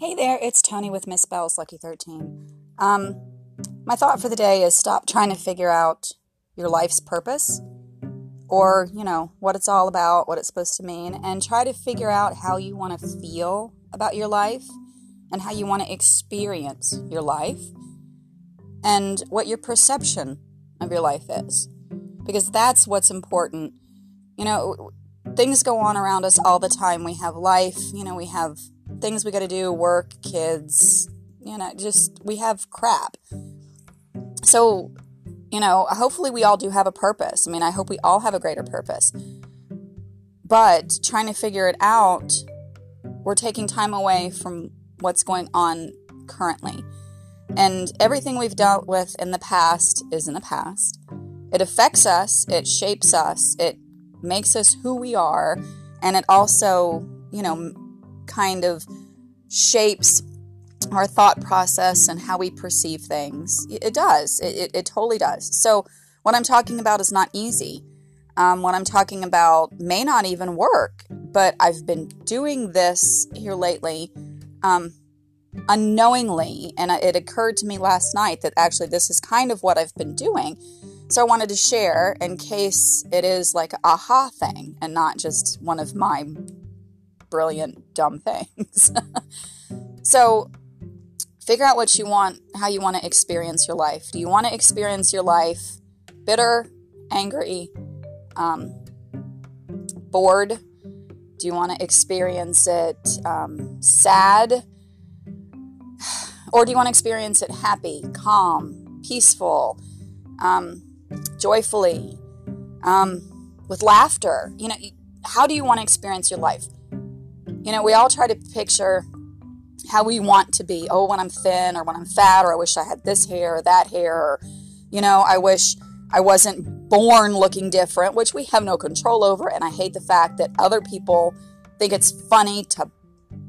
Hey there, it's Tony with Miss Bell's Lucky 13. Um, my thought for the day is stop trying to figure out your life's purpose or, you know, what it's all about, what it's supposed to mean, and try to figure out how you want to feel about your life and how you want to experience your life and what your perception of your life is. Because that's what's important. You know, things go on around us all the time. We have life, you know, we have things we got to do, work, kids, you know, just we have crap. So, you know, hopefully we all do have a purpose. I mean, I hope we all have a greater purpose. But trying to figure it out, we're taking time away from what's going on currently. And everything we've dealt with in the past is in the past. It affects us, it shapes us, it makes us who we are, and it also, you know, kind of shapes our thought process and how we perceive things. It does. It, it, it totally does. So, what I'm talking about is not easy. Um, what I'm talking about may not even work, but I've been doing this here lately um, unknowingly. And it occurred to me last night that actually this is kind of what I've been doing. So I wanted to share in case it is like aha thing and not just one of my brilliant, dumb things. so figure out what you want, how you want to experience your life. Do you want to experience your life bitter, angry, um, bored? Do you want to experience it um, sad? Or do you want to experience it happy, calm, peaceful, um, joyfully, um, with laughter? You know, how do you want to experience your life? You know, we all try to picture how we want to be. Oh, when I'm thin or when I'm fat, or I wish I had this hair or that hair, or, you know, I wish I wasn't born looking different, which we have no control over. And I hate the fact that other people think it's funny to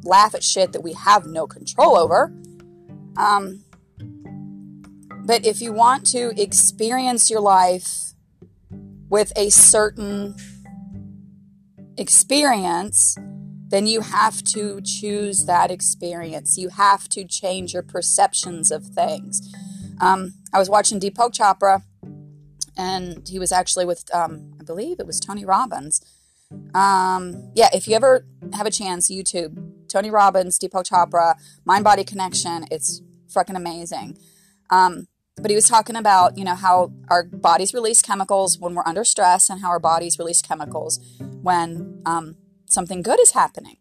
laugh at shit that we have no control over. Um, but if you want to experience your life with a certain experience, then you have to choose that experience. You have to change your perceptions of things. Um, I was watching Deepak Chopra, and he was actually with, um, I believe it was Tony Robbins. Um, yeah, if you ever have a chance, YouTube Tony Robbins, Deepak Chopra, Mind Body Connection. It's freaking amazing. Um, but he was talking about, you know, how our bodies release chemicals when we're under stress and how our bodies release chemicals when um, something good is happening.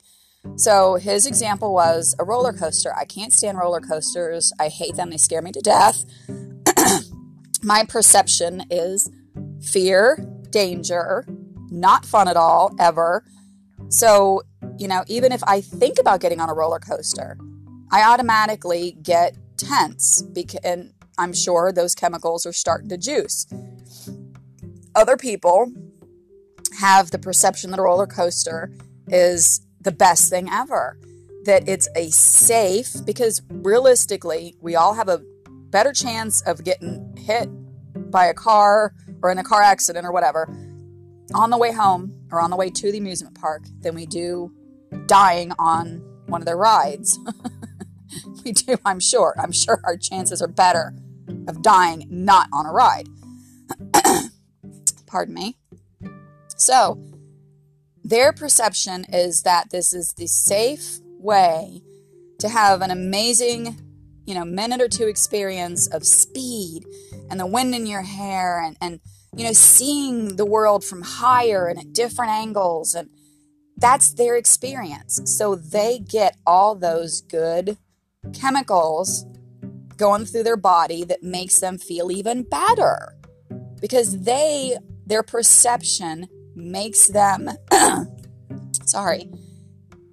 So his example was a roller coaster. I can't stand roller coasters. I hate them. They scare me to death. My perception is fear, danger, not fun at all, ever. So, you know, even if I think about getting on a roller coaster, I automatically get tense because, and I'm sure those chemicals are starting to juice. Other people have the perception that a roller coaster is the best thing ever, that it's a safe, because realistically, we all have a better chance of getting hit by a car or in a car accident or whatever on the way home or on the way to the amusement park than we do dying on one of their rides. we do, I'm sure. I'm sure our chances are better of dying not on a ride. Pardon me. So, their perception is that this is the safe way to have an amazing, you know, minute or two experience of speed and the wind in your hair and, and you know, seeing the world from higher and at different angles. And that's their experience. So they get all those good chemicals going through their body that makes them feel even better because they, their perception makes them, sorry,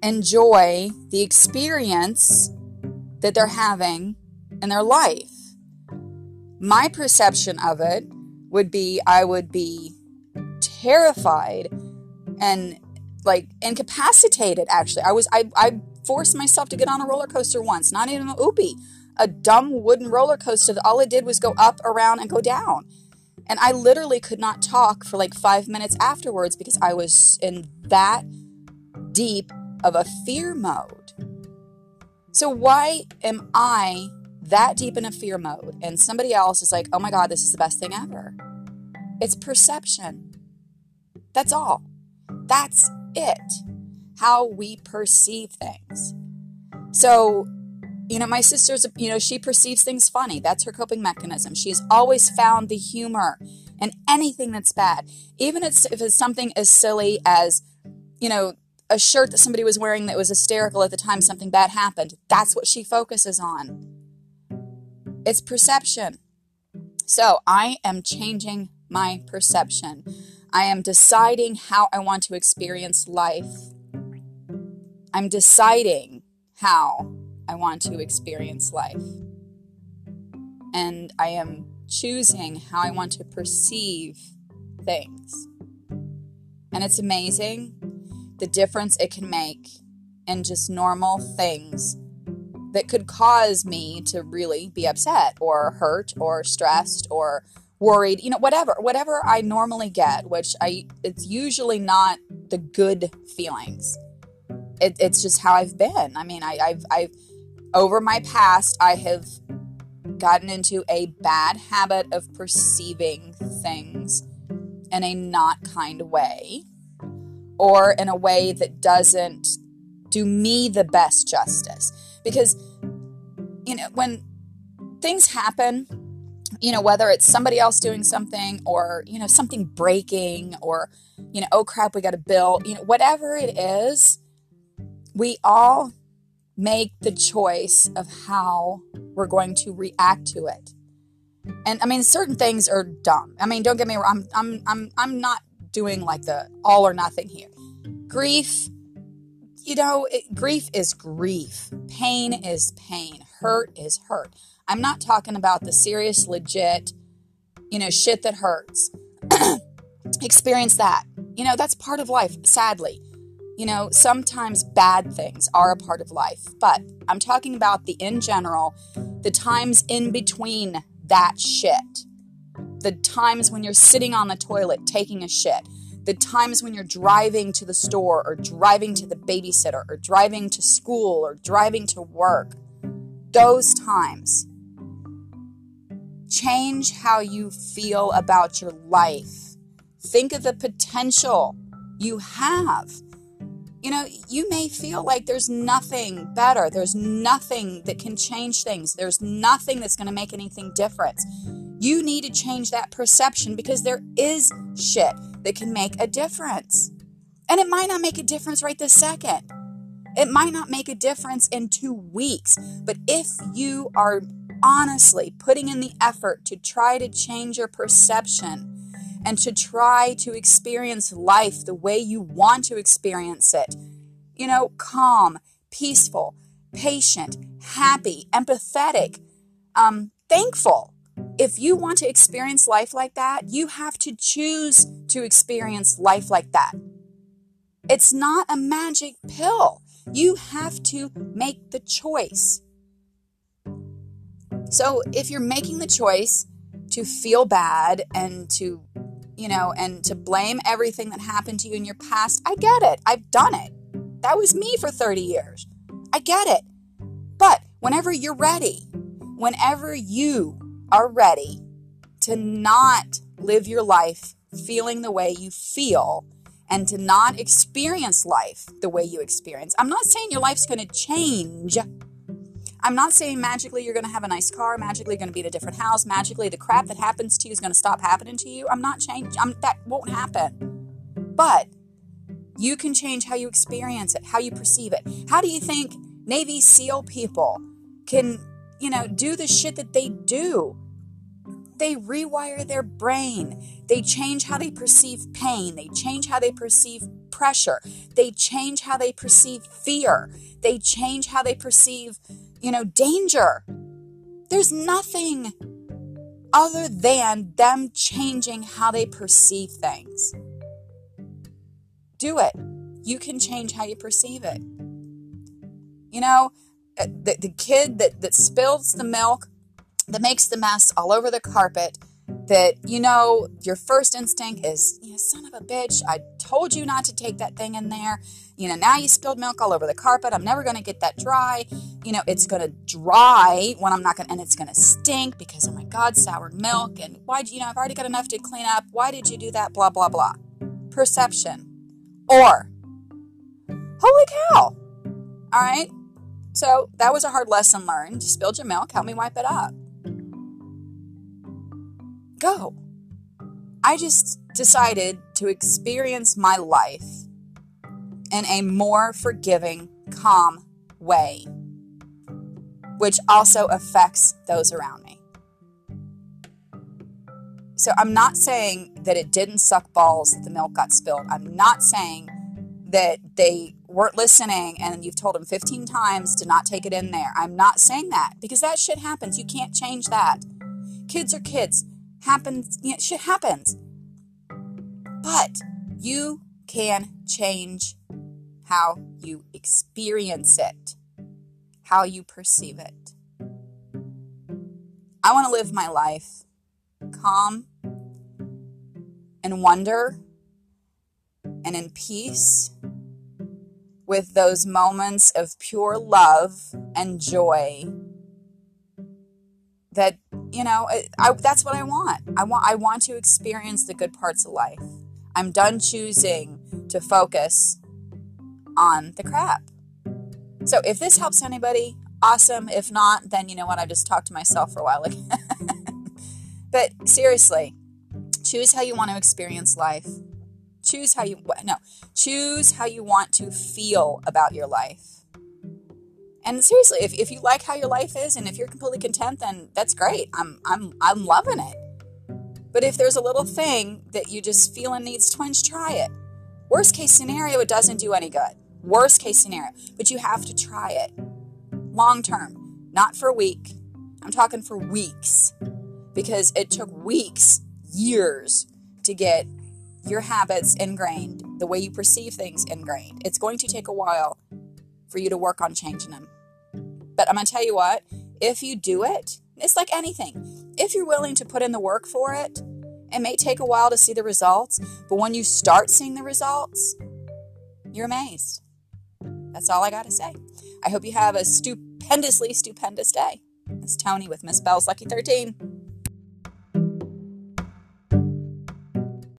enjoy the experience that they're having in their life. My perception of it would be I would be terrified and like incapacitated actually. I was I I forced myself to get on a roller coaster once, not even a oopie, a dumb wooden roller coaster that all it did was go up, around, and go down. And I literally could not talk for like five minutes afterwards because I was in that deep of a fear mode. So, why am I that deep in a fear mode and somebody else is like, oh my God, this is the best thing ever? It's perception. That's all. That's it. How we perceive things. So, you know, mm-hmm. my sister's, you know, she perceives things funny. That's her coping mechanism. She's always found the humor in anything that's bad. Even if it's something as silly as, you know, a shirt that somebody was wearing that was hysterical at the time something bad happened. That's what she focuses on. It's perception. So I am changing my perception. I am deciding how I want to experience life. I'm deciding how I want to experience life. And I am choosing how I want to perceive things. And it's amazing the difference it can make in just normal things that could cause me to really be upset or hurt or stressed or worried, you know, whatever, whatever I normally get, which I, it's usually not the good feelings. It, it's just how I've been. I mean, I, I've, I've, over my past, I have gotten into a bad habit of perceiving things in a not kind way or in a way that doesn't do me the best justice. Because, you know, when things happen, you know, whether it's somebody else doing something or, you know, something breaking or, you know, oh crap, we got a bill, you know, whatever it is, we all make the choice of how we're going to react to it. And I mean, certain things are dumb. I mean, don't get me wrong. I'm, I'm, I'm, I'm not doing like the all or nothing here. Grief, you know, it, grief is grief. Pain is pain. Hurt is hurt. I'm not talking about the serious, legit, you know, shit that hurts. Experience that. You know, that's part of life, sadly. You know, sometimes bad things are a part of life, but I'm talking about the in general, the times in between that shit. The times when you're sitting on the toilet taking a shit. The times when you're driving to the store or driving to the babysitter or driving to school or driving to work. Those times. Change how you feel about your life. Think of the potential you have you know, you may feel like there's nothing better. There's nothing that can change things. There's nothing that's going to make anything different. You need to change that perception because there is shit that can make a difference. And it might not make a difference right this second. It might not make a difference in two weeks. But if you are honestly putting in the effort to try to change your perception, and to try to experience life the way you want to experience it. You know, calm, peaceful, patient, happy, empathetic, um, thankful. If you want to experience life like that, you have to choose to experience life like that. It's not a magic pill. You have to make the choice. So, if you're making the choice to feel bad and to you know, and to blame everything that happened to you in your past, I get it. I've done it. That was me for 30 years. I get it. But whenever you're ready, whenever you are ready to not live your life feeling the way you feel and to not experience life the way you experience, I'm not saying your life's going to change I'm not saying magically you're going to have a nice car, magically going to be in a different house, magically the crap that happens to you is going to stop happening to you. I'm not changing. I'm, that won't happen. But you can change how you experience it, how you perceive it. How do you think Navy SEAL people can, you know, do the shit that they do? They rewire their brain. They change how they perceive pain. They change how they perceive pressure. They change how they perceive fear. They change how they perceive you know, danger. There's nothing other than them changing how they perceive things. Do it. You can change how you perceive it. You know, uh, the, the kid that, that spills the milk, that makes the mess all over the carpet, that, you know, your first instinct is, you know, son of a bitch, I told you not to take that thing in there. You know, now you spilled milk all over the carpet. I'm never going to get that dry you know, it's going to dry when I'm not going to, and it's going to stink because, oh my God, soured milk. And why, you know, I've already got enough to clean up. Why did you do that? Blah, blah, blah. Perception. Or, holy cow. All right. So that was a hard lesson learned. You spilled your milk. Help me wipe it up. Go. I just decided to experience my life in a more forgiving, calm way which also affects those around me. So I'm not saying that it didn't suck balls that the milk got spilled. I'm not saying that they weren't listening and you've told them 15 times to not take it in there. I'm not saying that because that shit happens. You can't change that. Kids are kids. Happens, you know, shit happens. But you can change how you experience it how you perceive it. I want to live my life calm and wonder and in peace with those moments of pure love and joy that you know I, that's what i want i want i want to experience the good parts of life i'm done choosing to focus on the crap so if this helps anybody, awesome. If not, then you know what? I just talked to myself for a while again. but seriously, choose how you want to experience life. Choose how you no, choose how you want to feel about your life. And seriously, if, if you like how your life is and if you're completely content, then that's great. I'm I'm I'm loving it. But if there's a little thing that you just feel and needs twinge, try it. Worst case scenario, it doesn't do any good. Worst case scenario, but you have to try it long term, not for a week. I'm talking for weeks because it took weeks, years to get your habits ingrained, the way you perceive things ingrained. It's going to take a while for you to work on changing them. But I'm going to tell you what, if you do it, it's like anything. If you're willing to put in the work for it, it may take a while to see the results, but when you start seeing the results, you're amazed. That's all I got to say. I hope you have a stupendously stupendous day. It's Tony with Miss Bell's Lucky 13.